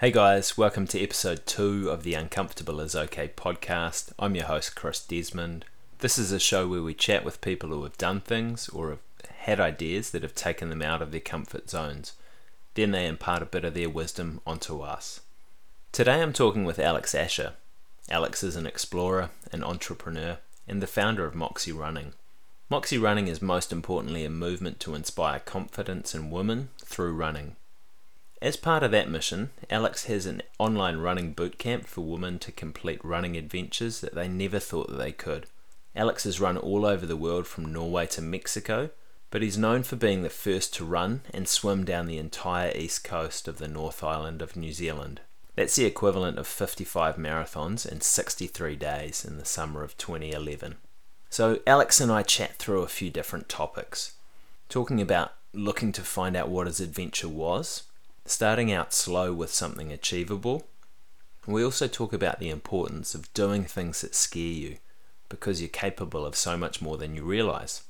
Hey guys, welcome to episode 2 of the Uncomfortable is OK podcast. I'm your host, Chris Desmond. This is a show where we chat with people who have done things or have had ideas that have taken them out of their comfort zones. Then they impart a bit of their wisdom onto us. Today I'm talking with Alex Asher. Alex is an explorer, an entrepreneur, and the founder of Moxie Running. Moxie Running is most importantly a movement to inspire confidence in women through running. As part of that mission, Alex has an online running boot camp for women to complete running adventures that they never thought that they could. Alex has run all over the world from Norway to Mexico, but he's known for being the first to run and swim down the entire east coast of the North Island of New Zealand. That's the equivalent of 55 marathons in 63 days in the summer of 2011. So, Alex and I chat through a few different topics, talking about looking to find out what his adventure was starting out slow with something achievable. We also talk about the importance of doing things that scare you because you're capable of so much more than you realize.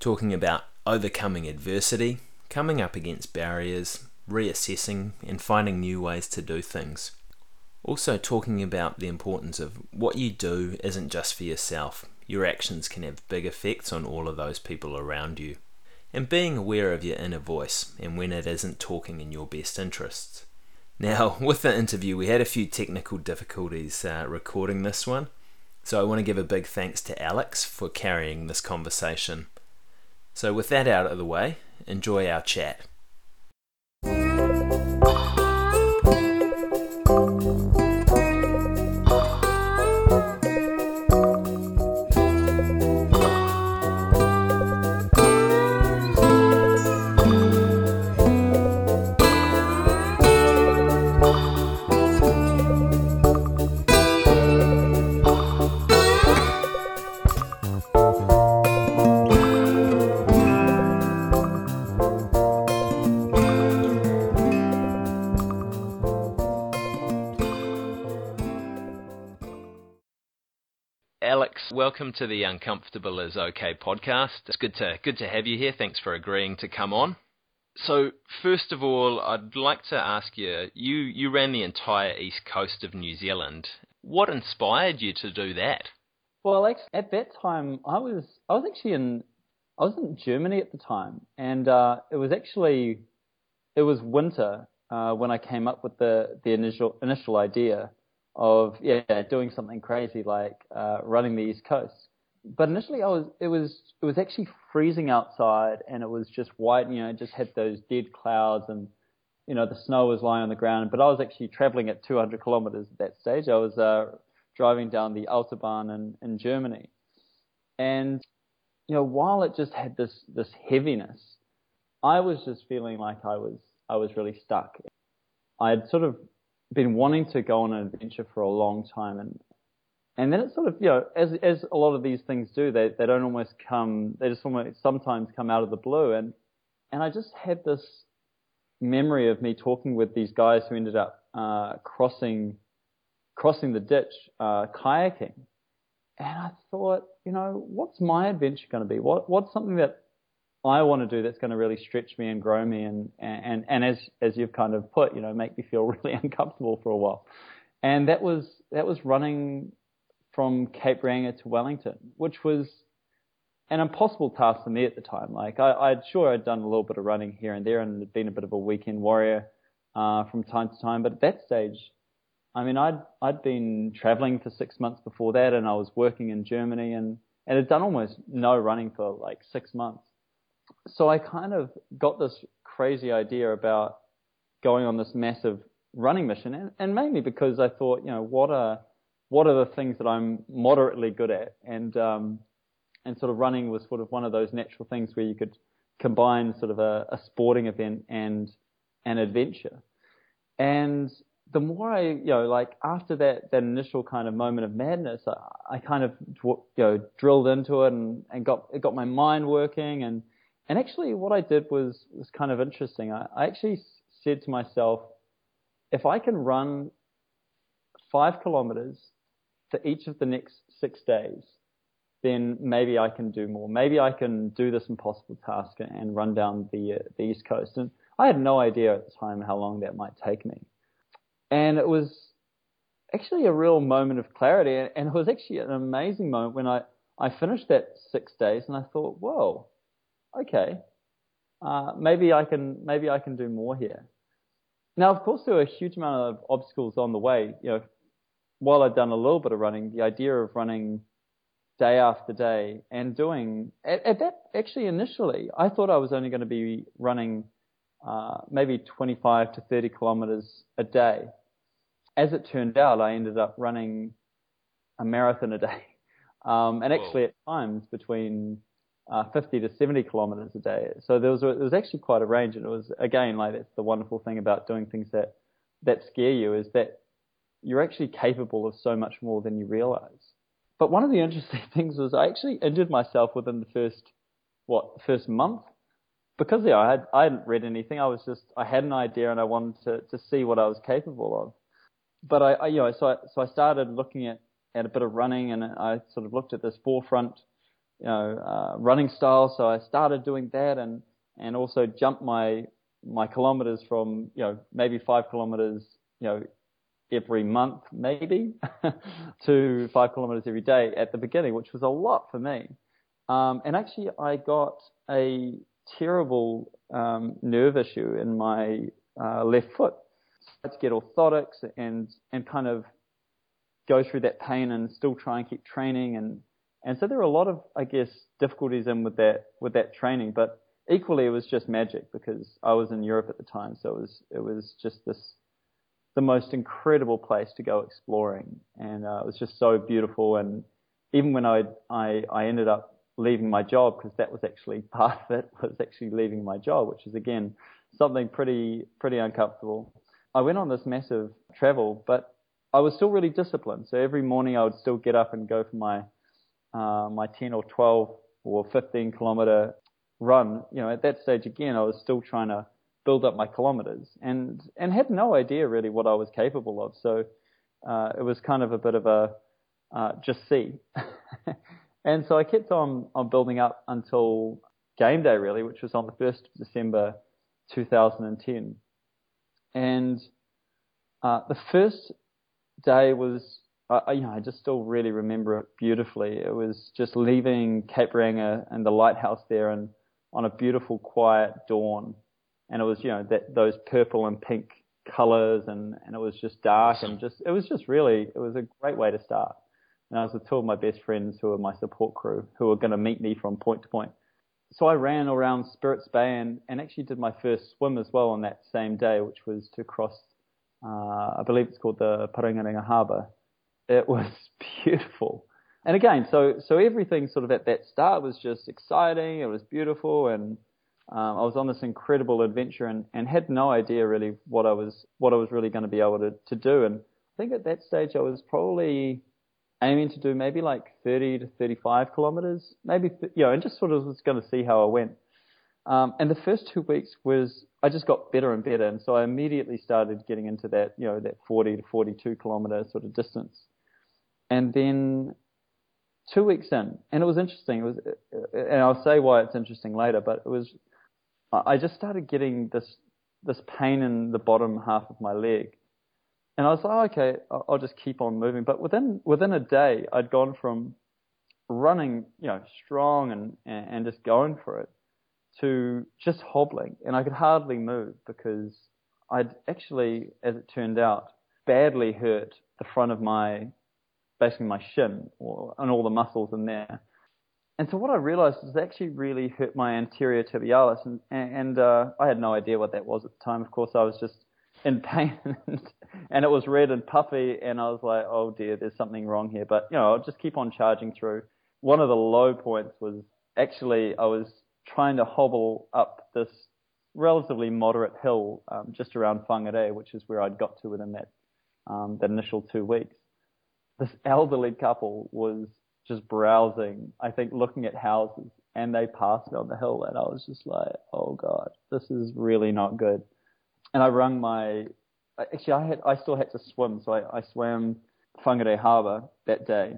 Talking about overcoming adversity, coming up against barriers, reassessing, and finding new ways to do things. Also, talking about the importance of what you do isn't just for yourself, your actions can have big effects on all of those people around you and being aware of your inner voice and when it isn't talking in your best interests. Now, with the interview, we had a few technical difficulties uh, recording this one, so I want to give a big thanks to Alex for carrying this conversation. So, with that out of the way, enjoy our chat. Welcome to the Uncomfortable is Okay podcast. It's good to good to have you here. Thanks for agreeing to come on. So, first of all, I'd like to ask you, you you ran the entire east coast of New Zealand. What inspired you to do that? Well, at that time, I was I was actually in I was in Germany at the time, and uh, it was actually it was winter uh, when I came up with the the initial initial idea of yeah doing something crazy like uh, running the East Coast. But initially, I was it was it was actually freezing outside, and it was just white. You know, it just had those dead clouds, and you know the snow was lying on the ground. But I was actually traveling at 200 kilometers at that stage. I was uh, driving down the autobahn in, in Germany, and you know while it just had this this heaviness, I was just feeling like I was I was really stuck. I had sort of been wanting to go on an adventure for a long time, and and then it sort of you know as as a lot of these things do, they they don't almost come, they just almost sometimes come out of the blue, and and I just had this memory of me talking with these guys who ended up uh, crossing crossing the ditch uh, kayaking, and I thought, you know, what's my adventure going to be? What what's something that I want to do that's going to really stretch me and grow me and, and, and as, as you've kind of put, you know, make me feel really uncomfortable for a while. And that was, that was running from Cape Reinga to Wellington, which was an impossible task for me at the time. Like I, I'd sure I'd done a little bit of running here and there and had been a bit of a weekend warrior, uh, from time to time. But at that stage, I mean, I'd, I'd been traveling for six months before that and I was working in Germany and, and had done almost no running for like six months so I kind of got this crazy idea about going on this massive running mission, and, and mainly because I thought, you know, what are what are the things that I'm moderately good at, and um, and sort of running was sort of one of those natural things where you could combine sort of a, a sporting event and an adventure. And the more I, you know, like after that, that initial kind of moment of madness, I, I kind of, you know, drilled into it and, and got, it got my mind working and, and actually, what I did was was kind of interesting. I, I actually said to myself, if I can run five kilometers for each of the next six days, then maybe I can do more. Maybe I can do this impossible task and run down the uh, the east coast. And I had no idea at the time how long that might take me. And it was actually a real moment of clarity. And it was actually an amazing moment when I, I finished that six days and I thought, whoa, okay, uh, maybe I can, maybe I can do more here. Now, of course, there were a huge amount of obstacles on the way. You know, while I'd done a little bit of running, the idea of running day after day and doing at, at that actually initially, I thought I was only going to be running uh, maybe 25 to 30 kilometers a day. As it turned out, I ended up running a marathon a day, um, and actually at times between uh, 50 to 70 kilometers a day. So there was a, there was actually quite a range, and it was again like that's the wonderful thing about doing things that that scare you is that you're actually capable of so much more than you realize. But one of the interesting things was I actually injured myself within the first what first month because yeah, I had I hadn't read anything. I was just I had an idea and I wanted to to see what I was capable of. But I, I you know so I, so I started looking at at a bit of running and I sort of looked at this forefoot you know uh, running style. So I started doing that and and also jumped my my kilometers from you know maybe five kilometers you know every month maybe to five kilometers every day at the beginning, which was a lot for me. Um, and actually, I got a terrible um, nerve issue in my uh, left foot. I had to get orthotics and and kind of go through that pain and still try and keep training and and so there were a lot of I guess difficulties in with that with that training, but equally it was just magic because I was in Europe at the time, so it was it was just this the most incredible place to go exploring, and uh, it was just so beautiful. And even when I I, I ended up leaving my job because that was actually part of it was actually leaving my job, which is again something pretty pretty uncomfortable. I went on this massive travel, but I was still really disciplined. So every morning I would still get up and go for my uh, my 10 or 12 or 15 kilometer run. You know, at that stage again, I was still trying to build up my kilometers and and had no idea really what I was capable of. So uh, it was kind of a bit of a uh, just see. And so I kept on, on building up until game day, really, which was on the 1st of December 2010. And uh, the first day was, uh, you know, I just still really remember it beautifully. It was just leaving Cape Reinga and the lighthouse there and on a beautiful, quiet dawn. And it was, you know, that, those purple and pink colors and, and it was just dark and just, it was just really, it was a great way to start and I was with two of my best friends who were my support crew who were going to meet me from point to point. So I ran around Spirits Bay and, and actually did my first swim as well on that same day, which was to cross, uh, I believe it's called the Parengarenga Harbour. It was beautiful. And again, so, so everything sort of at that start was just exciting. It was beautiful and, um, I was on this incredible adventure and, and had no idea really what I was, what I was really going to be able to, to do. And I think at that stage I was probably aiming to do maybe like 30 to 35 kilometers, maybe, you know, and just sort of was going to see how I went. Um, and the first two weeks was, I just got better and better. And so I immediately started getting into that, you know, that 40 to 42 kilometer sort of distance. And then two weeks in, and it was interesting. It was, and I'll say why it's interesting later, but it was, I just started getting this, this pain in the bottom half of my leg and I was like, oh, okay, I'll just keep on moving. But within within a day, I'd gone from running, you know, strong and and just going for it, to just hobbling, and I could hardly move because I'd actually, as it turned out, badly hurt the front of my, basically my shin, or, and all the muscles in there. And so what I realized is it actually really hurt my anterior tibialis, and and uh, I had no idea what that was at the time. Of course, I was just in pain and it was red and puffy and I was like, oh dear, there's something wrong here. But you know, I'll just keep on charging through. One of the low points was actually I was trying to hobble up this relatively moderate hill um, just around Whangarei, which is where I'd got to within that um, that initial two weeks. This elderly couple was just browsing, I think, looking at houses, and they passed me on the hill, and I was just like, oh god, this is really not good and I rung my. Actually, I had I still had to swim, so I, I swam Whangarei Harbour that day.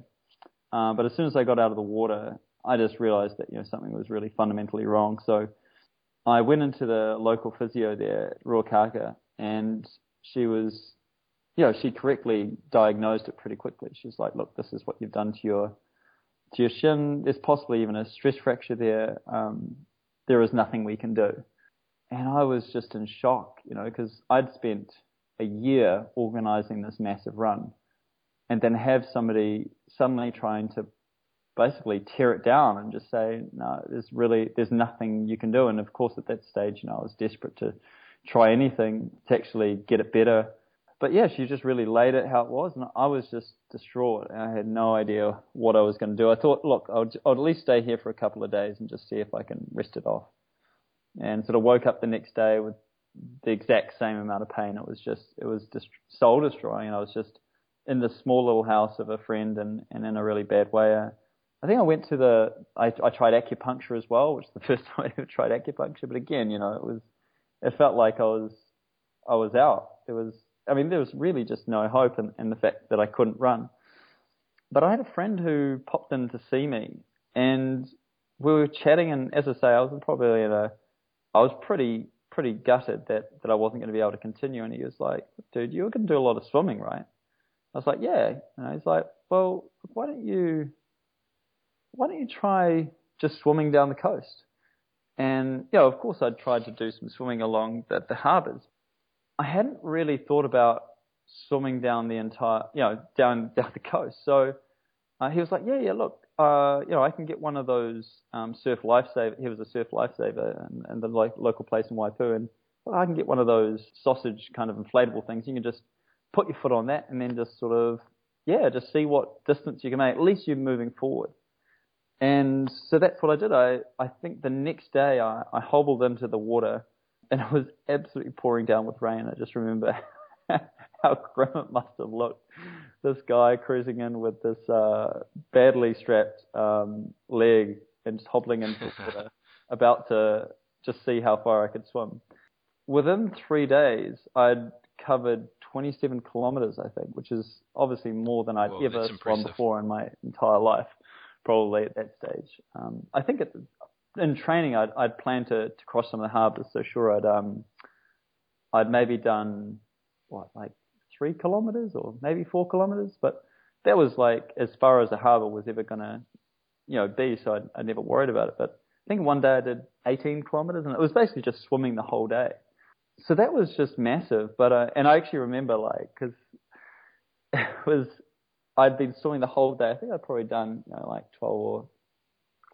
Uh, but as soon as I got out of the water, I just realised that you know something was really fundamentally wrong. So I went into the local physio there, Ruakaka, and she was you know, she correctly diagnosed it pretty quickly. She's like, look, this is what you've done to your to your shin. There's possibly even a stress fracture there. Um, there is nothing we can do. And I was just in shock, you know, because I'd spent a year organizing this massive run and then have somebody suddenly trying to basically tear it down and just say, no, there's really, there's nothing you can do. And of course, at that stage, you know, I was desperate to try anything to actually get it better. But yeah, she just really laid it how it was, and I was just distraught. I had no idea what I was going to do. I thought, look, I'll, I'll at least stay here for a couple of days and just see if I can rest it off. And sort of woke up the next day with the exact same amount of pain. It was just, it was just soul destroying. I was just in this small little house of a friend and, and in a really bad way. I, I think I went to the, I, I tried acupuncture as well, which is the first time I ever tried acupuncture. But again, you know, it was, it felt like I was, I was out. There was, I mean, there was really just no hope in, in the fact that I couldn't run. But I had a friend who popped in to see me and we were chatting and as I say, I was probably in a, I was pretty, pretty gutted that, that I wasn't going to be able to continue. And he was like, dude, you were going to do a lot of swimming, right? I was like, yeah. And he's like, well, why don't you, why don't you try just swimming down the coast? And, you know, of course I'd tried to do some swimming along the, the harbours. I hadn't really thought about swimming down the entire, you know, down, down the coast. So uh, he was like, yeah, yeah, look, uh, you know, I can get one of those um, surf lifesaver. He was a surf lifesaver and, and the lo- local place in Waipu, and well, I can get one of those sausage kind of inflatable things. You can just put your foot on that and then just sort of, yeah, just see what distance you can make. At least you're moving forward. And so that's what I did. I, I think the next day I, I hobbled into the water and it was absolutely pouring down with rain. I just remember how grim it must have looked. This guy cruising in with this uh, badly strapped um, leg and just hobbling into the water, about to just see how far I could swim. Within three days, I'd covered 27 kilometers, I think, which is obviously more than I'd Whoa, ever swum before in my entire life, probably at that stage. Um, I think it, in training, I'd, I'd planned to, to cross some of the harbours, so sure, I'd um, I'd maybe done what like three kilometers or maybe four kilometers, but that was like as far as the harbour was ever gonna, you know, be. So I, I never worried about it. But I think one day I did 18 kilometers, and it was basically just swimming the whole day so that was just massive. But uh, and I actually remember like because it was I'd been swimming the whole day. I think I'd probably done you know like 12 or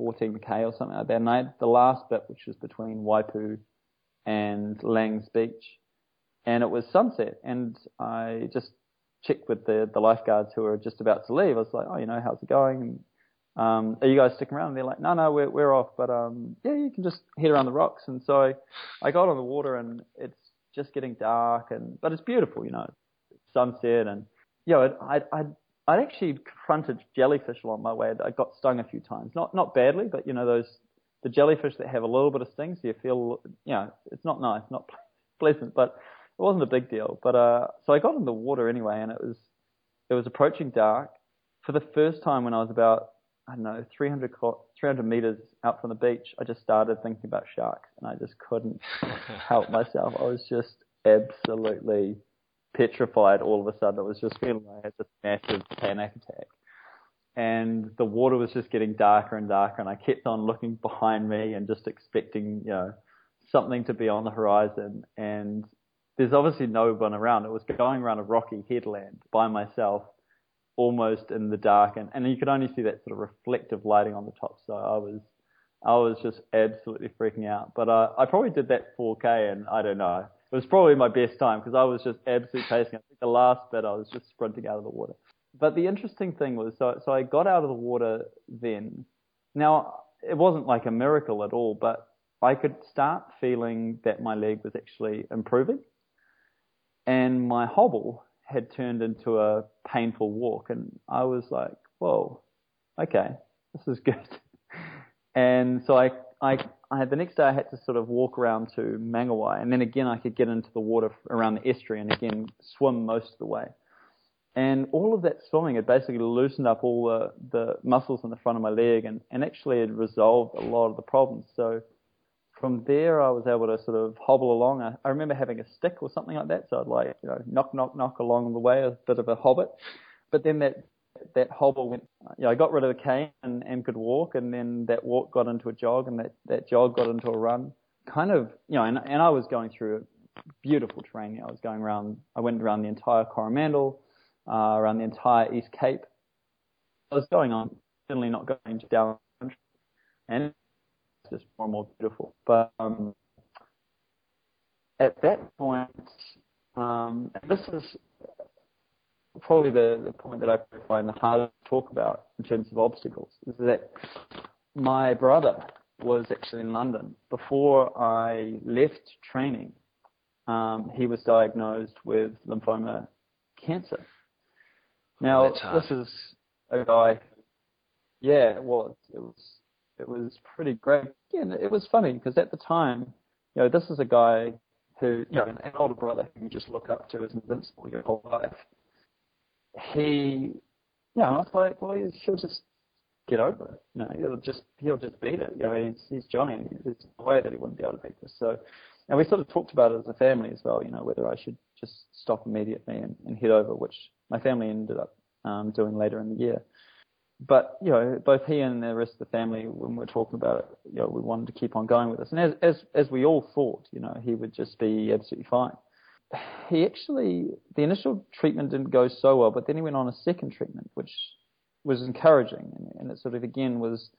14k or something like that. And I had the last bit, which was between Waipu and Lang's Beach, and it was sunset. And I just checked with the the lifeguards who were just about to leave. I was like, oh, you know, how's it going? And um, are you guys sticking around? And they're like, no, no, we're, we're off, but, um, yeah, you can just head around the rocks. And so I, I got on the water and it's just getting dark and, but it's beautiful, you know, sunset and, you know, I, I, I'd actually confronted jellyfish along my way. I got stung a few times, not, not badly, but you know, those, the jellyfish that have a little bit of sting, so you feel, you know, it's not nice, not pleasant, but it wasn't a big deal. But, uh, so I got in the water anyway and it was, it was approaching dark. For the first time when I was about I don't know, 300, 300 meters out from the beach, I just started thinking about sharks and I just couldn't help myself. I was just absolutely petrified all of a sudden. It was just feeling like I had this massive panic attack. And the water was just getting darker and darker and I kept on looking behind me and just expecting, you know, something to be on the horizon. And there's obviously no one around. It was going around a rocky headland by myself almost in the dark, and, and you could only see that sort of reflective lighting on the top. So I was, I was just absolutely freaking out. But uh, I probably did that 4K, and I don't know. It was probably my best time because I was just absolutely pacing. I think the last bit I was just sprinting out of the water. But the interesting thing was, so so I got out of the water then. Now it wasn't like a miracle at all, but I could start feeling that my leg was actually improving, and my hobble had turned into a painful walk, and I was like, "Whoa, okay, this is good." and so I, I, I the next day I had to sort of walk around to Mangawhai, and then again I could get into the water around the estuary, and again swim most of the way. And all of that swimming had basically loosened up all the, the muscles in the front of my leg, and, and actually had resolved a lot of the problems. So from there, I was able to sort of hobble along. I, I remember having a stick or something like that, so I'd like you know knock knock knock along the way, a bit of a hobbit. But then that that hobble went. You know, I got rid of the cane and, and could walk, and then that walk got into a jog, and that that jog got into a run. Kind of, you know, and and I was going through beautiful terrain. I was going around. I went around the entire Coromandel, uh, around the entire East Cape. I was going on, certainly not going to down, country, and just more and more beautiful. But um, at that point, um, this is probably the, the point that I find the hardest to talk about in terms of obstacles, is that my brother was actually in London before I left training. Um, he was diagnosed with lymphoma cancer. Now, this is a guy. Yeah, it was. It was it was pretty great. Yeah, it was funny because at the time, you know, this is a guy who, you know, an, an older brother who you just look up to as invincible your whole life. He, you know, I was like, well, he'll just get over it. You know, he'll just he'll just beat it. You know, he's, he's Johnny. There's no way that he wouldn't be able to beat this. So, and we sort of talked about it as a family as well. You know, whether I should just stop immediately and, and head over, which my family ended up um, doing later in the year but you know, both he and the rest of the family, when we are talking about it, you know, we wanted to keep on going with this. And as as as we all thought, you know, he would just be absolutely fine. He actually, the initial treatment didn't go so well, but then he went on a second treatment, which was encouraging, and, it sort of again was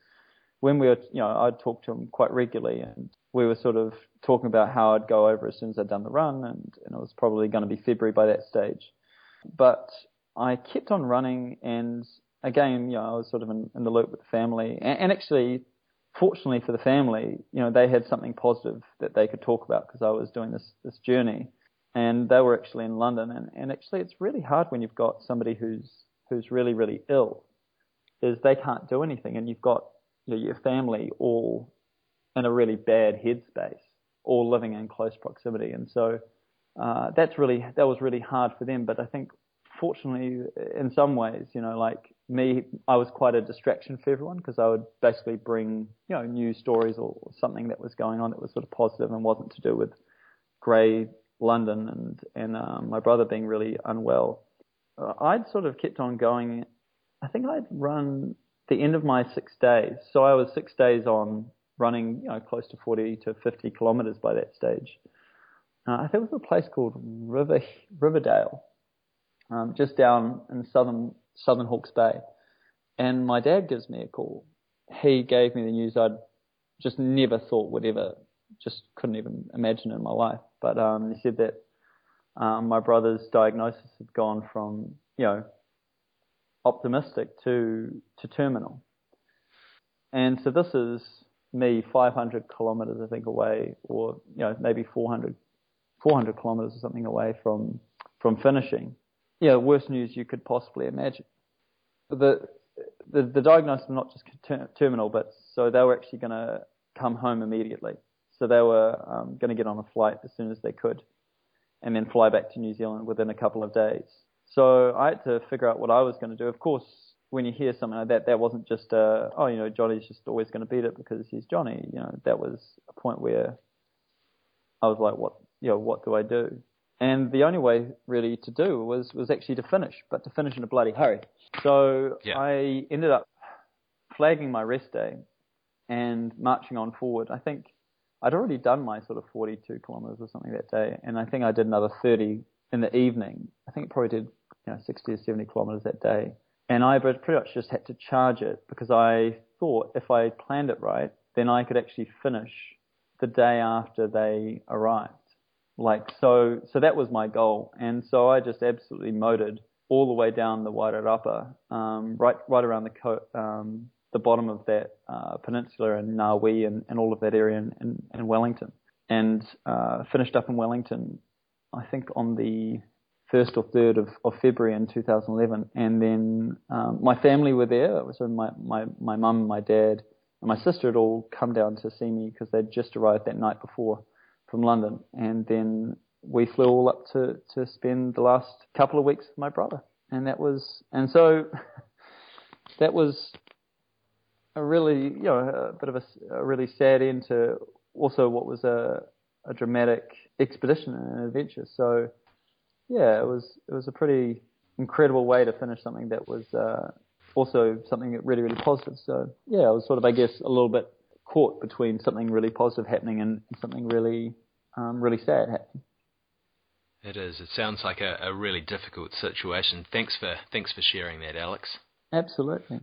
when we were, you know, I'd talk to him quite regularly, and we were sort of talking about how I'd go over as soon as I'd done the run, and, and it was probably going to be February by that stage. But I kept on running, and again, you know, I was sort of in, in the loop with the family, and, and, actually, fortunately for the family, you know, they had something positive that they could talk about because I was doing this this journey, and they were actually in London, and, and actually, it's really hard when you've got somebody who's who's really really ill, is they can't do anything, and you've got you know, your family all in a really bad headspace, all living in close proximity, and so. Uh, that's really that was really hard for them, but I think fortunately, in some ways, you know, like me, I was quite a distraction for everyone because I would basically bring, you know, news stories or something that was going on that was sort of positive and wasn't to do with grey London and and um, my brother being really unwell. Uh, I'd sort of kept on going. I think I'd run the end of my six days, so I was six days on running, you know, close to 40 to 50 kilometres by that stage. Uh, I think it was a place called River Riverdale, um, just down in southern southern Hawke's Bay. And my dad gives me a call. He gave me the news I'd just never thought would ever, just couldn't even imagine in my life. But um, he said that um, my brother's diagnosis had gone from, you know, optimistic to to terminal. And so this is me 500 kilometers, I think, away, or you know, maybe 400, 400 kilometers or something away from from finishing yeah, worst news you could possibly imagine. The the, the diagnosis was not just ter- terminal, but so they were actually going to come home immediately. So they were um, going to get on a flight as soon as they could, and then fly back to New Zealand within a couple of days. So I had to figure out what I was going to do. Of course, when you hear something like that, that wasn't just a, oh, you know, Johnny's just always going to beat it because he's Johnny. You know, that was a point where I was like, what, you know, what do I do? And the only way really to do was, was actually to finish, but to finish in a bloody hurry. So yeah. I ended up flagging my rest day and marching on forward. I think I'd already done my sort of 42 kilometers or something that day, and I think I did another 30 in the evening. I think it probably did you know 60 or 70 kilometers that day. And I pretty much just had to charge it because I thought if I planned it right, then I could actually finish the day after they arrived. Like so, so that was my goal, and so I just absolutely motored all the way down the Wairarapa, um, right right around the co- um, the bottom of that uh, peninsula in Ngawi and, and all of that area in, in, in Wellington, and uh, finished up in Wellington, I think on the first or third of, of February in 2011, and then um, my family were there. So my my my mum, my dad, and my sister had all come down to see me because they'd just arrived that night before from London, and then we flew all up to to spend the last couple of weeks with my brother, and that was and so that was a really you know a bit of a, a really sad end to also what was a, a dramatic expedition and an adventure. So yeah, it was it was a pretty incredible way to finish something that was uh, also something really really positive. So yeah, I was sort of I guess a little bit caught between something really positive happening and something really um, really sad happening. It is. It sounds like a, a really difficult situation. Thanks for thanks for sharing that, Alex. Absolutely.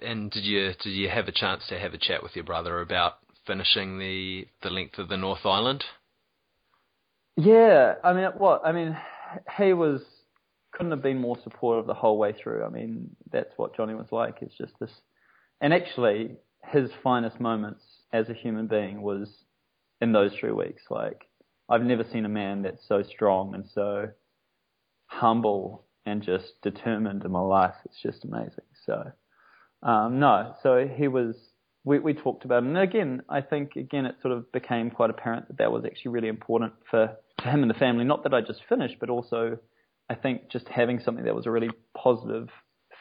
And did you did you have a chance to have a chat with your brother about finishing the the length of the North Island? Yeah, I mean, what I mean, he was couldn't have been more supportive the whole way through. I mean, that's what Johnny was like. It's just this, and actually, his finest moments as a human being was in those three weeks. Like, I've never seen a man that's so strong and so humble and just determined in my life. It's just amazing. So, um, no, so he was. We, we talked about it, and again, I think again it sort of became quite apparent that that was actually really important for, for him and the family. Not that I just finished, but also I think just having something that was a really positive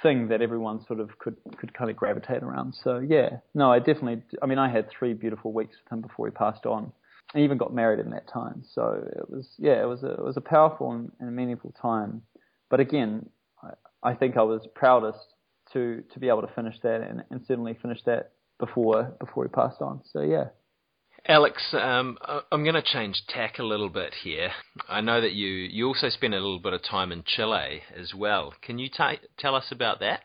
thing that everyone sort of could could kind of gravitate around. So yeah, no, I definitely. I mean, I had three beautiful weeks with him before he passed on. I even got married in that time. So it was yeah, it was a, it was a powerful and, and meaningful time. But again, I, I think I was proudest to to be able to finish that and, and certainly finish that before before he passed on. So yeah. Alex, um, I'm going to change tack a little bit here. I know that you, you also spent a little bit of time in Chile as well. Can you t- tell us about that?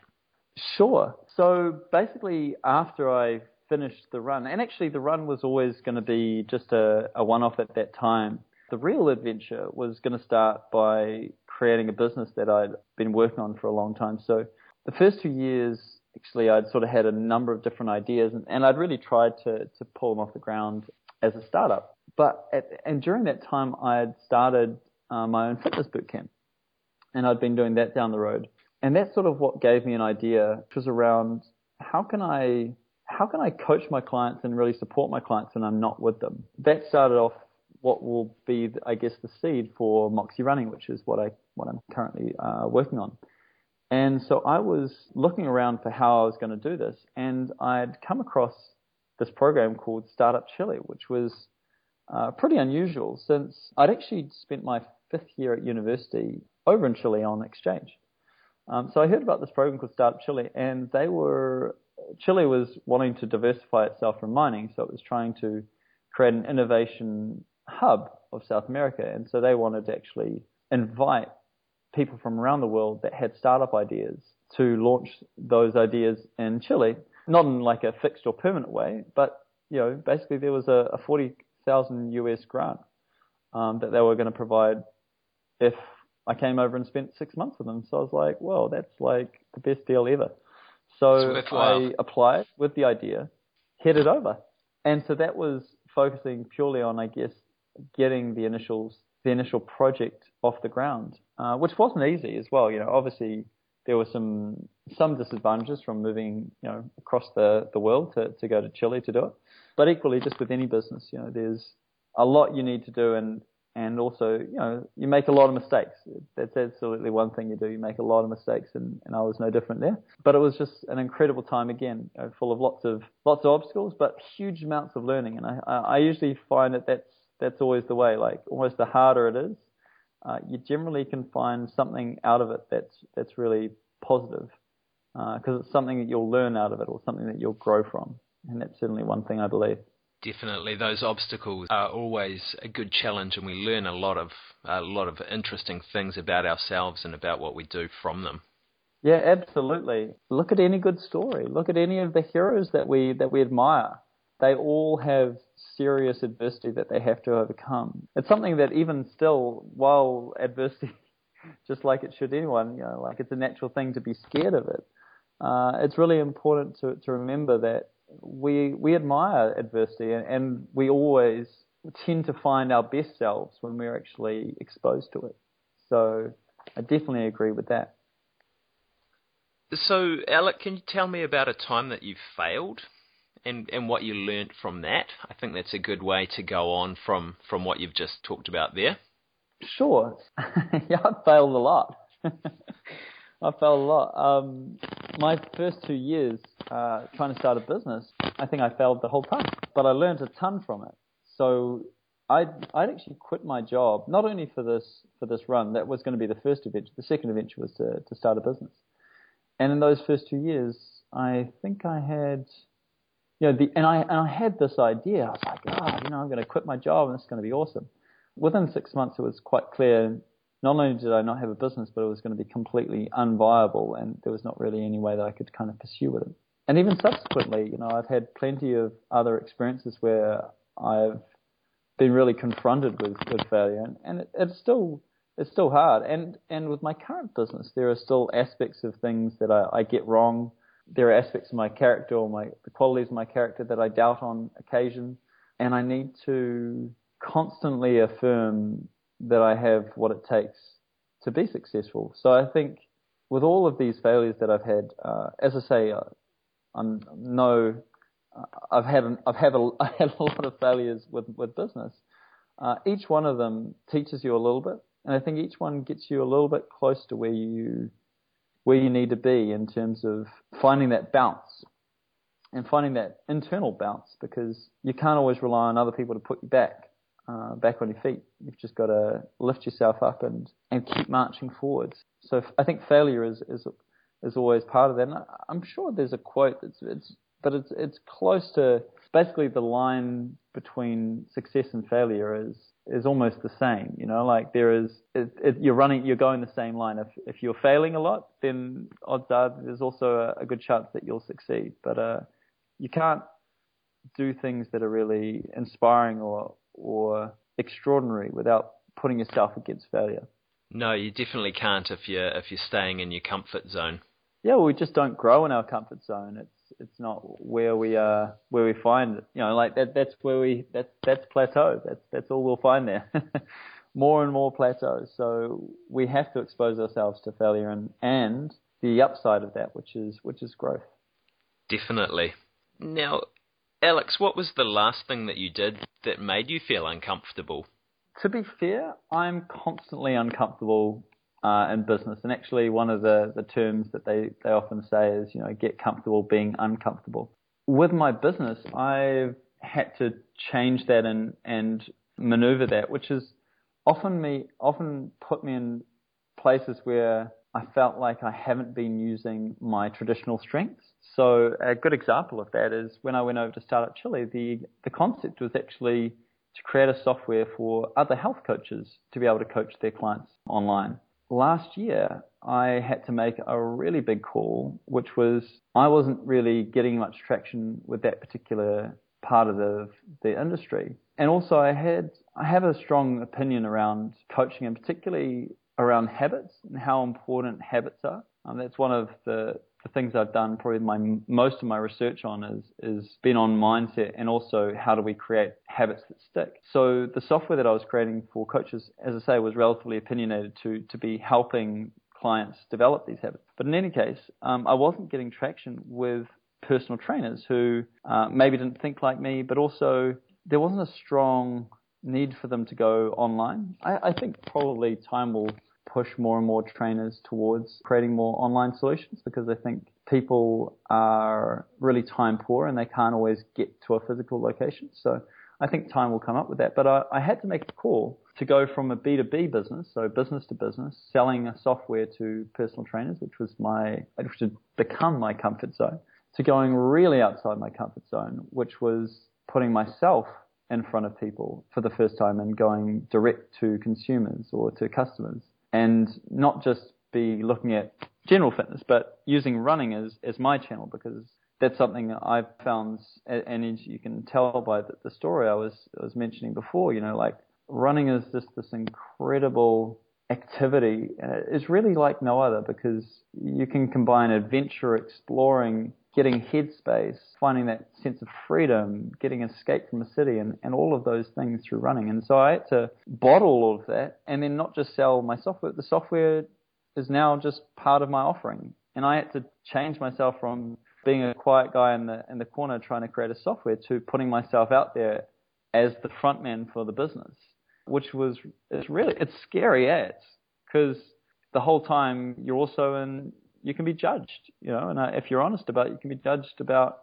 Sure. So basically, after I finished the run, and actually the run was always going to be just a, a one off at that time, the real adventure was going to start by creating a business that I'd been working on for a long time. So the first two years, actually, I'd sort of had a number of different ideas, and, and I'd really tried to, to pull them off the ground as a startup. But at, and during that time, I had started uh, my own fitness boot camp, and I'd been doing that down the road. And that's sort of what gave me an idea, which was around how can I how can I coach my clients and really support my clients when I'm not with them. That started off what will be, I guess, the seed for Moxie Running, which is what I what I'm currently uh, working on. And so I was looking around for how I was going to do this, and I'd come across this program called Startup Chile, which was uh, pretty unusual since I'd actually spent my fifth year at university over in Chile on exchange. Um, so I heard about this program called Startup Chile, and they were Chile was wanting to diversify itself from mining, so it was trying to create an innovation hub of South America, and so they wanted to actually invite people from around the world that had startup ideas to launch those ideas in Chile, not in like a fixed or permanent way, but you know, basically there was a, a 40,000 US grant um, that they were going to provide if I came over and spent six months with them. So I was like, well, that's like the best deal ever. So I applied with the idea, headed over. And so that was focusing purely on, I guess, getting the initials, the initial project off the ground, uh, which wasn't easy as well. You know, obviously there were some some disadvantages from moving, you know, across the, the world to, to go to Chile to do it. But equally, just with any business, you know, there's a lot you need to do, and and also, you know, you make a lot of mistakes. That's absolutely one thing you do. You make a lot of mistakes, and, and I was no different there. But it was just an incredible time again, you know, full of lots of lots of obstacles, but huge amounts of learning. And I I usually find that that's that's always the way. Like almost the harder it is, uh, you generally can find something out of it that's that's really positive because uh, it's something that you'll learn out of it or something that you'll grow from. And that's certainly one thing I believe. Definitely, those obstacles are always a good challenge, and we learn a lot of a lot of interesting things about ourselves and about what we do from them. Yeah, absolutely. Look at any good story. Look at any of the heroes that we that we admire. They all have serious adversity that they have to overcome. It's something that even still, while adversity, just like it should anyone, you know, like it's a natural thing to be scared of it. Uh, it's really important to to remember that we we admire adversity and, and we always tend to find our best selves when we're actually exposed to it. So I definitely agree with that. So, Alec, can you tell me about a time that you failed and, and what you learnt from that? I think that's a good way to go on from, from what you've just talked about there. Sure. yeah, I failed a lot. I failed a lot. Um, my first two years uh, trying to start a business, I think I failed the whole time, but I learned a ton from it. So I'd, I'd actually quit my job, not only for this, for this run, that was going to be the first adventure. The second adventure was to, to start a business. And in those first two years, I think I had, you know, the, and I, and I had this idea. I was like, ah, oh, you know, I'm going to quit my job and it's going to be awesome. Within six months, it was quite clear. Not only did I not have a business, but it was going to be completely unviable, and there was not really any way that I could kind of pursue with it. And even subsequently, you know, I've had plenty of other experiences where I've been really confronted with, with failure, and, and it, it's still it's still hard. And and with my current business, there are still aspects of things that I, I get wrong. There are aspects of my character or my the qualities of my character that I doubt on occasion, and I need to constantly affirm that I have what it takes to be successful. So I think with all of these failures that I've had, uh, as I say, uh, I'm no I've had an, I've had a, I had a lot of failures with with business. Uh, each one of them teaches you a little bit, and I think each one gets you a little bit close to where you where you need to be in terms of finding that bounce and finding that internal bounce because you can't always rely on other people to put you back uh, back on your feet. You've just got to lift yourself up and and keep marching forwards. So I think failure is is is always part of that. And I'm sure there's a quote that's it's but it's it's close to basically the line between success and failure is is almost the same. You know, like there is it, it, you're running you're going the same line. If if you're failing a lot, then odds are there's also a, a good chance that you'll succeed. But uh, you can't do things that are really inspiring or or extraordinary without putting yourself against failure. No, you definitely can't if you're if you're staying in your comfort zone. Yeah, well, we just don't grow in our comfort zone. It's it's not where we uh where we find it. You know, like that that's where we that's that's plateau. That's that's all we'll find there. more and more plateaus. So we have to expose ourselves to failure and and the upside of that, which is which is growth. Definitely. Now, Alex, what was the last thing that you did that made you feel uncomfortable? To be fair, I'm constantly uncomfortable uh, in business. And actually, one of the, the terms that they, they often say is, you know, get comfortable being uncomfortable. With my business, I've had to change that and, and maneuver that, which has often me often put me in places where I felt like I haven't been using my traditional strengths. So a good example of that is when I went over to Startup Chile, the, the concept was actually to create a software for other health coaches to be able to coach their clients online last year, I had to make a really big call, which was I wasn't really getting much traction with that particular part of the the industry. And also, I had I have a strong opinion around coaching, and particularly around habits and how important habits are. Um, that's one of the the things I've done, probably my most of my research on is is been on mindset and also how do we create habits that stick. So the software that I was creating for coaches, as I say, was relatively opinionated to to be helping clients develop these habits. But in any case, um, I wasn't getting traction with personal trainers who uh, maybe didn't think like me, but also there wasn't a strong need for them to go online. I, I think probably time will push more and more trainers towards creating more online solutions because I think people are really time poor and they can't always get to a physical location. So I think time will come up with that. But I, I had to make a call to go from a B2B business, so business to business, selling a software to personal trainers, which was my, which had become my comfort zone, to going really outside my comfort zone, which was putting myself in front of people for the first time and going direct to consumers or to customers and not just be looking at general fitness, but using running as, as my channel because that's something I've found, and as you can tell by the, the story I was I was mentioning before, you know, like running is just this incredible activity. It's really like no other because you can combine adventure, exploring, getting headspace, finding that sense of freedom, getting escape from a city, and, and all of those things through running. And so I had to bottle all of that and then not just sell my software. The software is now just part of my offering. And I had to change myself from being a quiet guy in the in the corner trying to create a software to putting myself out there as the front man for the business, which was it's really it's scary as because the whole time you're also in you can be judged, you know, and if you're honest about it, you can be judged about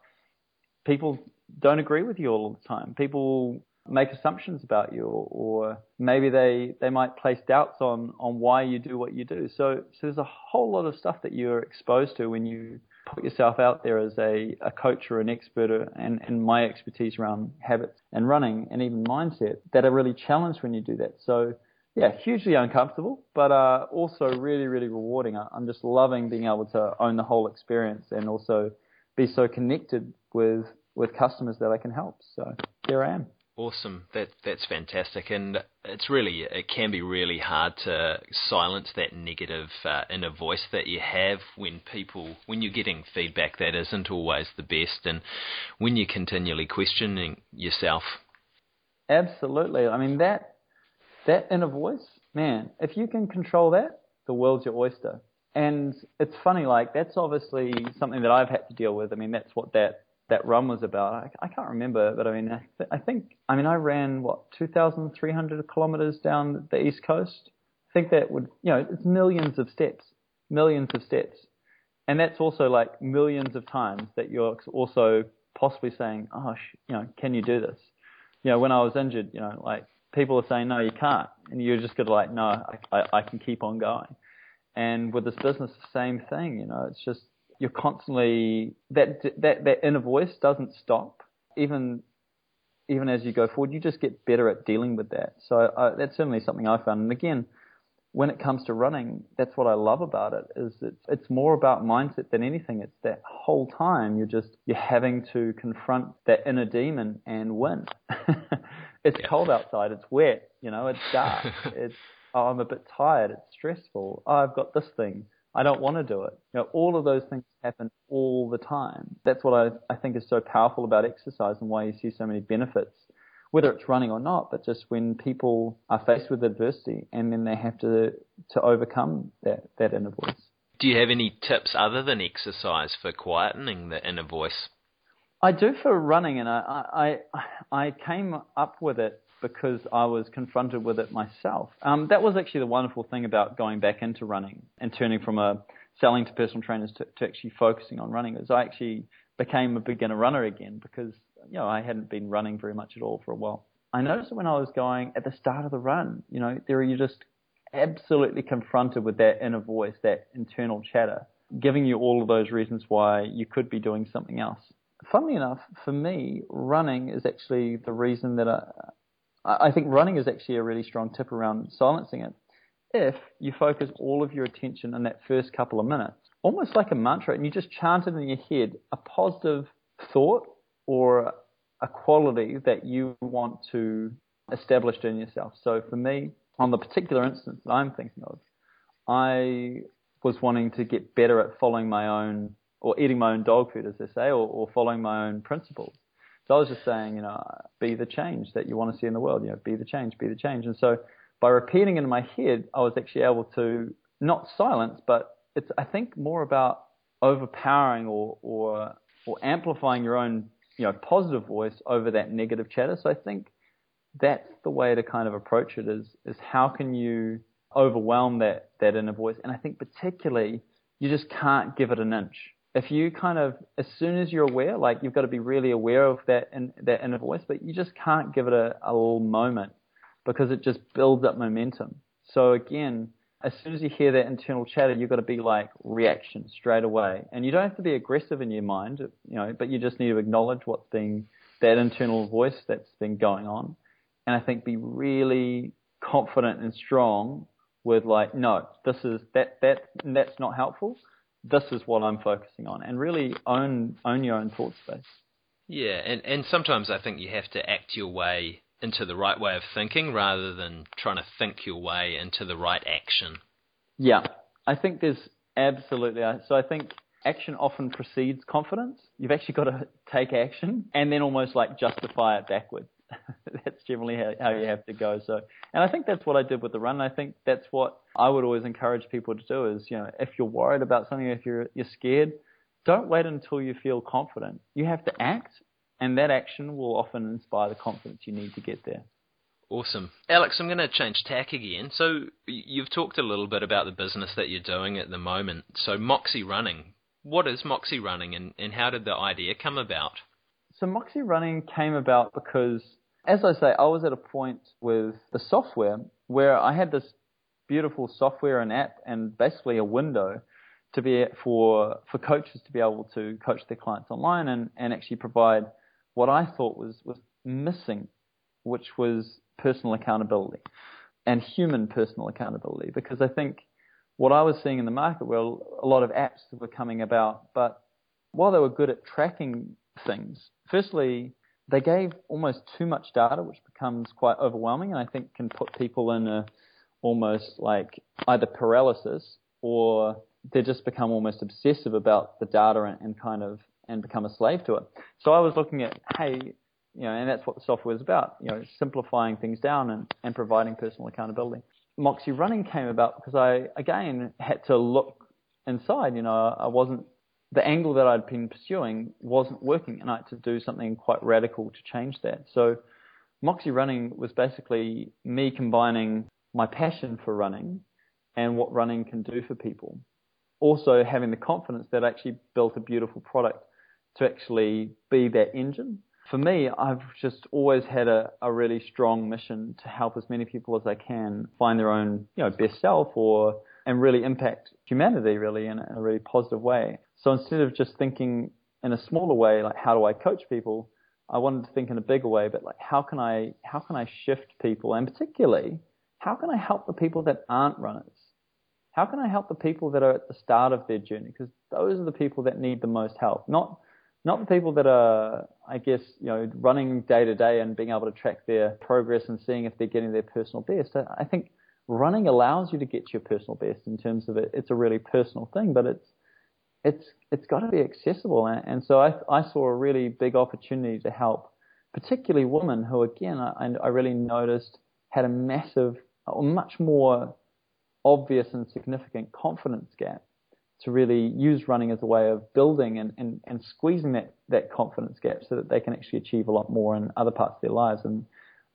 people don't agree with you all the time. People make assumptions about you, or, or, maybe they, they might place doubts on, on why you do what you do. So, so there's a whole lot of stuff that you're exposed to when you put yourself out there as a, a coach or an expert, or, and, and my expertise around habits and running and even mindset that are really challenged when you do that. So, yeah, hugely uncomfortable, but uh, also really, really rewarding. I'm just loving being able to own the whole experience and also be so connected with with customers that I can help. So here I am. Awesome. That that's fantastic, and it's really it can be really hard to silence that negative uh, inner voice that you have when people when you're getting feedback that isn't always the best, and when you're continually questioning yourself. Absolutely. I mean that that inner voice, man. If you can control that, the world's your oyster. And it's funny, like that's obviously something that I've had to deal with. I mean, that's what that that run was about. I, I can't remember, but I mean, I, th- I think, I mean, I ran what 2,300 kilometers down the east coast. I think that would, you know, it's millions of steps, millions of steps, and that's also like millions of times that you're also possibly saying, oh, sh- you know, can you do this? You know, when I was injured, you know, like people are saying, no, you can't, and you're just gonna like, no, I, I, I can keep on going. And with this business, the same thing. You know, it's just you're constantly that that that inner voice doesn't stop even even as you go forward. You just get better at dealing with that. So uh, that's certainly something I found. And again, when it comes to running, that's what I love about it. Is it's it's more about mindset than anything. It's that whole time you're just you're having to confront that inner demon and win. it's yeah. cold outside. It's wet. You know, it's dark. it's oh, I'm a bit tired. It's stressful. Oh, I've got this thing. I don't want to do it. You know, all of those things happen all the time. That's what I, I think is so powerful about exercise and why you see so many benefits, whether it's running or not, but just when people are faced with adversity and then they have to, to overcome that, that inner voice. Do you have any tips other than exercise for quietening the inner voice? I do for running, and I, I, I came up with it because I was confronted with it myself. Um, that was actually the wonderful thing about going back into running and turning from a selling to personal trainers to, to actually focusing on running. Is I actually became a beginner runner again because you know I hadn't been running very much at all for a while. I noticed when I was going at the start of the run, you know, there you're just absolutely confronted with that inner voice, that internal chatter, giving you all of those reasons why you could be doing something else. Funnily enough, for me, running is actually the reason that I, I think running is actually a really strong tip around silencing it. If you focus all of your attention in that first couple of minutes, almost like a mantra, and you just chant it in your head a positive thought or a quality that you want to establish in yourself. So for me, on the particular instance that I'm thinking of, I was wanting to get better at following my own or eating my own dog food, as they say, or, or following my own principles. So I was just saying, you know, be the change that you want to see in the world. You know, be the change, be the change. And so by repeating it in my head, I was actually able to not silence, but it's I think more about overpowering or or or amplifying your own you know positive voice over that negative chatter. So I think that's the way to kind of approach it is is how can you overwhelm that that inner voice? And I think particularly you just can't give it an inch if you kind of as soon as you're aware, like you've got to be really aware of that in, that inner voice, but you just can't give it a, a little moment because it just builds up momentum. So again, as soon as you hear that internal chatter, you've got to be like reaction straight away, and you don't have to be aggressive in your mind, you know, but you just need to acknowledge what's being that internal voice that's been going on, and I think be really confident and strong with like, no, this is that that that's not helpful this is what I'm focusing on, and really own own your own thought space. Yeah, and and sometimes I think you have to act your way into the right way of thinking rather than trying to think your way into the right action. Yeah, I think there's absolutely so. I think action often precedes confidence. You've actually got to take action and then almost like justify it backwards. that's generally how, how you have to go. So, and I think that's what I did with the run. I think that's what I would always encourage people to do is, you know, if you're worried about something, if you're, you're scared, don't wait until you feel confident. You have to act and that action will often inspire the confidence you need to get there. Awesome. Alex, I'm going to change tack again. So, you've talked a little bit about the business that you're doing at the moment. So, Moxie Running. What is Moxie Running and, and how did the idea come about? So Moxie Running came about because, as I say, I was at a point with the software where I had this beautiful software and app and basically a window to be for for coaches to be able to coach their clients online and, and actually provide what I thought was was missing, which was personal accountability and human personal accountability. Because I think what I was seeing in the market were a lot of apps that were coming about, but while they were good at tracking things, firstly, they gave almost too much data, which becomes quite overwhelming, and I think can put people in a almost like either paralysis or they just become almost obsessive about the data and, and kind of and become a slave to it. So I was looking at, hey, you know, and that's what the software is about, you know, simplifying things down and, and providing personal accountability. Moxie Running came about because I, again, had to look inside. You know, I wasn't, the angle that I'd been pursuing wasn't working, and I had to do something quite radical to change that. So Moxie Running was basically me combining my passion for running and what running can do for people. Also having the confidence that I actually built a beautiful product to actually be that engine. For me, I've just always had a, a really strong mission to help as many people as I can find their own, you know, best self or and really impact humanity really in a, in a really positive way. So instead of just thinking in a smaller way, like how do I coach people, I wanted to think in a bigger way, but like how can I how can I shift people and particularly how can I help the people that aren't runners? How can I help the people that are at the start of their journey? Because those are the people that need the most help, not not the people that are, I guess, you know, running day to day and being able to track their progress and seeing if they're getting their personal best. I think running allows you to get your personal best in terms of it. It's a really personal thing, but it's it's it's got to be accessible. And, and so I I saw a really big opportunity to help, particularly women who, again, I, I really noticed had a massive, or much more obvious and significant confidence gap to really use running as a way of building and, and, and squeezing that, that confidence gap so that they can actually achieve a lot more in other parts of their lives. And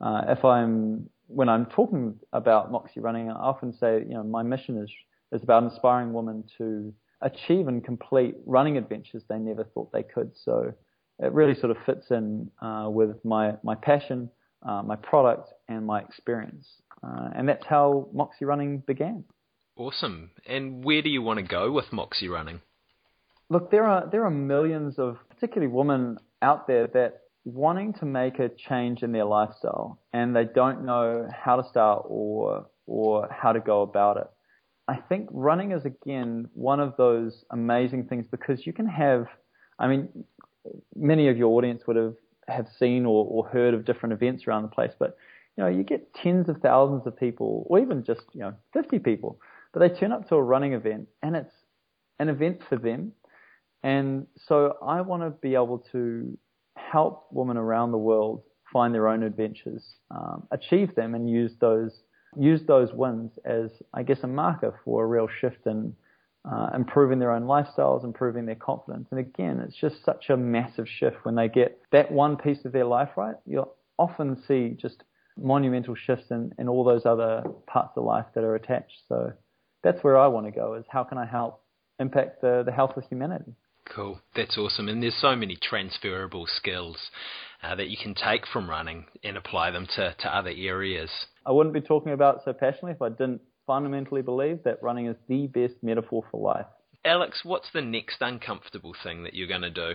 uh, if I'm when I'm talking about Moxie running, I often say, you know, my mission is is about inspiring women to achieve and complete running adventures they never thought they could. So it really sort of fits in uh, with my my passion, uh, my product, and my experience, uh, and that's how Moxie running began. Awesome. And where do you want to go with Moxie running? Look, there are there are millions of particularly women out there that wanting to make a change in their lifestyle and they don't know how to start or or how to go about it. I think running is again one of those amazing things because you can have I mean many of your audience would have have seen or, or heard of different events around the place, but you know, you get tens of thousands of people or even just, you know, 50 people but they turn up to a running event and it's an event for them. And so I want to be able to help women around the world find their own adventures, um, achieve them, and use those use those wins as, I guess, a marker for a real shift in uh, improving their own lifestyles, improving their confidence. And again, it's just such a massive shift when they get that one piece of their life right. You'll often see just monumental shifts in, in all those other parts of life that are attached. So that's where I want to go is how can I help impact the, the health of humanity. Cool. That's awesome. And there's so many transferable skills uh, that you can take from running and apply them to, to other areas. I wouldn't be talking about it so passionately if I didn't fundamentally believe that running is the best metaphor for life. Alex, what's the next uncomfortable thing that you're going to do?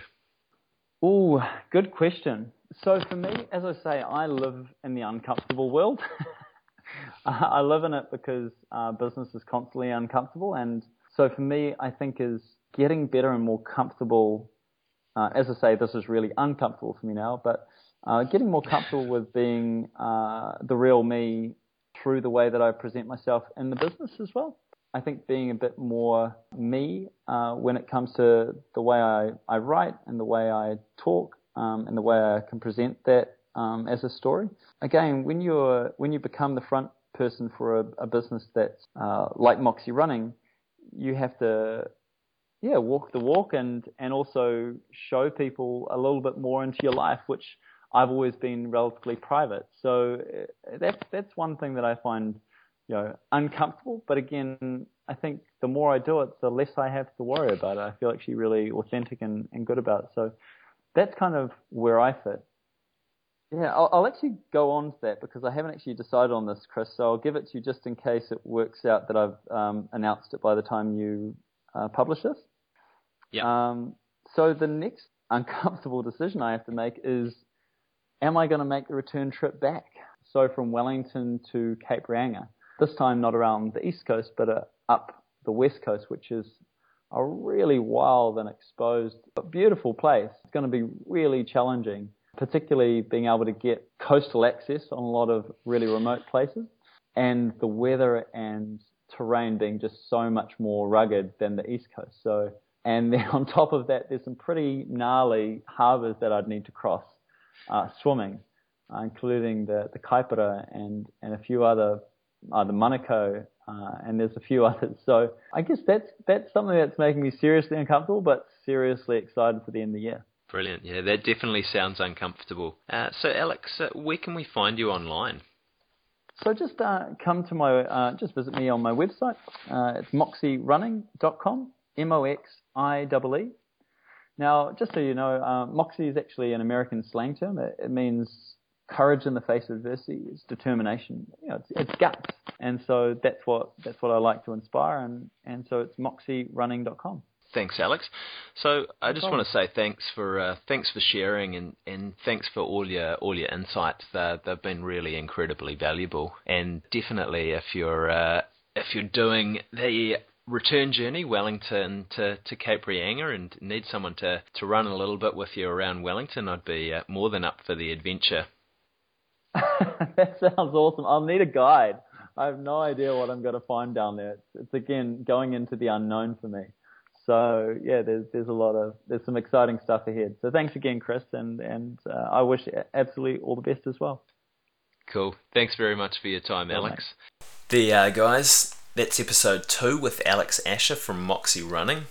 Oh, good question. So for me, as I say, I live in the uncomfortable world. I live in it because uh, business is constantly uncomfortable, and so for me, I think is getting better and more comfortable. Uh, as I say, this is really uncomfortable for me now, but uh, getting more comfortable with being uh, the real me through the way that I present myself in the business as well. I think being a bit more me uh, when it comes to the way I, I write and the way I talk um, and the way I can present that um, as a story. Again, when you're when you become the front person for a, a business that's uh, like Moxie Running, you have to yeah walk the walk and and also show people a little bit more into your life, which I've always been relatively private. So uh, that's that's one thing that I find you know uncomfortable. But again, I think the more I do it, the less I have to worry about it. I feel actually really authentic and, and good about it. So that's kind of where I fit. Yeah, I'll, I'll, actually go on to that because I haven't actually decided on this, Chris. So I'll give it to you just in case it works out that I've um, announced it by the time you uh, publish this. Yeah. Um, so the next uncomfortable decision I have to make is, am I going to make the return trip back? So from Wellington to Cape Reinga. This time not around the east coast, but uh, up the west coast, which is a really wild and exposed, but beautiful place. It's going to be really challenging particularly being able to get coastal access on a lot of really remote places, and the weather and terrain being just so much more rugged than the east coast. So, and then on top of that, there's some pretty gnarly harbours that I'd need to cross uh, swimming, uh, including the the Kaipara and and a few other, uh, the Manukau, uh, and there's a few others. So I guess that's that's something that's making me seriously uncomfortable, but seriously excited for the end of the year. Brilliant. Yeah, that definitely sounds uncomfortable. Uh, so, Alex, uh, where can we find you online? So just uh, come to my, uh, just visit me on my website. Uh, it's moxierunning.com, M-O-X-I-E-E. Now, just so you know, uh, moxie is actually an American slang term. It, it, means courage in the face of adversity. It's determination. You know, it's, it's, guts. And so that's what that's what I like to inspire. And and so it's moxierunning.com. Thanks, Alex. So I just want to say thanks for uh, thanks for sharing and, and thanks for all your all your insights. They've been really incredibly valuable. And definitely, if you're uh, if you're doing the return journey, Wellington to, to Cape Reinga, and need someone to, to run a little bit with you around Wellington, I'd be uh, more than up for the adventure. that sounds awesome. I'll need a guide. I have no idea what I'm going to find down there. It's, it's again going into the unknown for me. So yeah, there's there's a lot of there's some exciting stuff ahead. So thanks again, Chris, and and uh, I wish absolutely all the best as well. Cool. Thanks very much for your time, Alex. There you are, guys. That's episode two with Alex Asher from Moxie Running.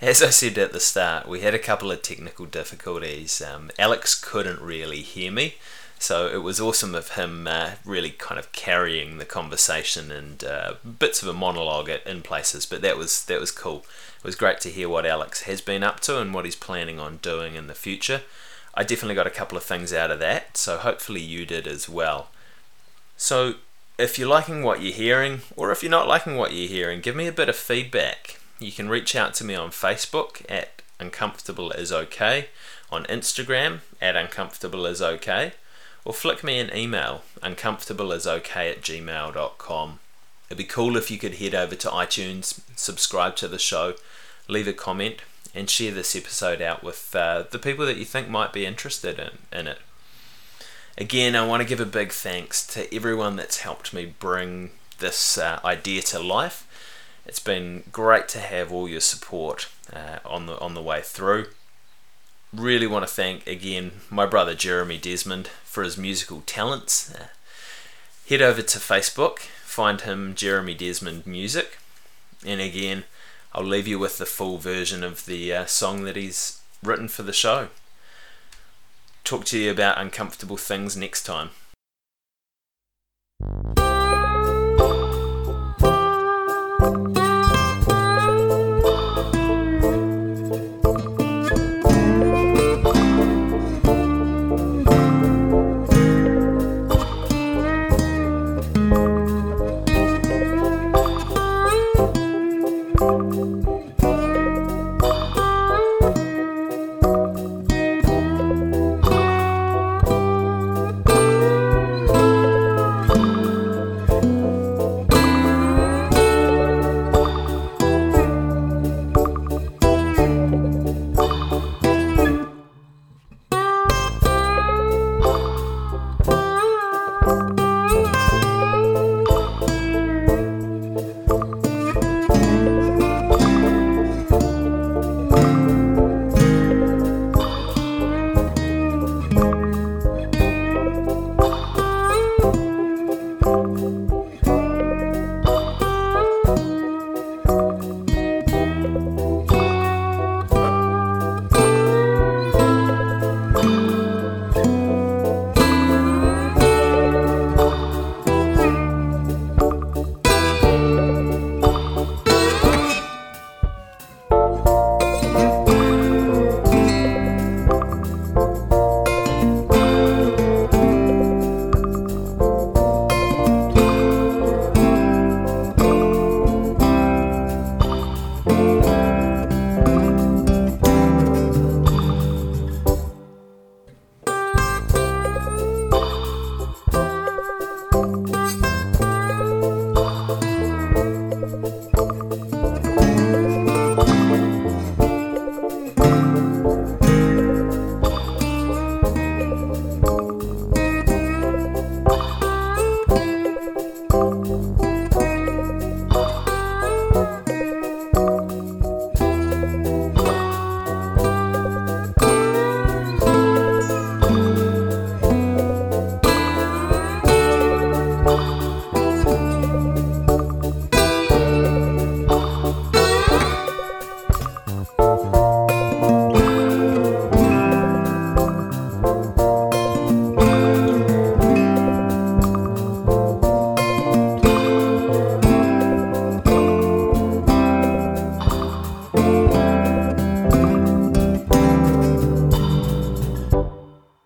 As I said at the start, we had a couple of technical difficulties. Um, Alex couldn't really hear me, so it was awesome of him uh, really kind of carrying the conversation and uh, bits of a monologue in places. But that was that was cool. It was great to hear what Alex has been up to and what he's planning on doing in the future. I definitely got a couple of things out of that, so hopefully you did as well. So, if you're liking what you're hearing, or if you're not liking what you're hearing, give me a bit of feedback. You can reach out to me on Facebook at Uncomfortable is Okay, on Instagram at Uncomfortable is Okay, or flick me an email, uncomfortableisokay at gmail.com. It'd be cool if you could head over to iTunes, subscribe to the show, leave a comment, and share this episode out with uh, the people that you think might be interested in, in it. Again, I want to give a big thanks to everyone that's helped me bring this uh, idea to life. It's been great to have all your support uh, on the on the way through. Really want to thank again my brother Jeremy Desmond for his musical talents. Uh, head over to Facebook, find him Jeremy Desmond Music, and again, I'll leave you with the full version of the uh, song that he's written for the show. Talk to you about uncomfortable things next time.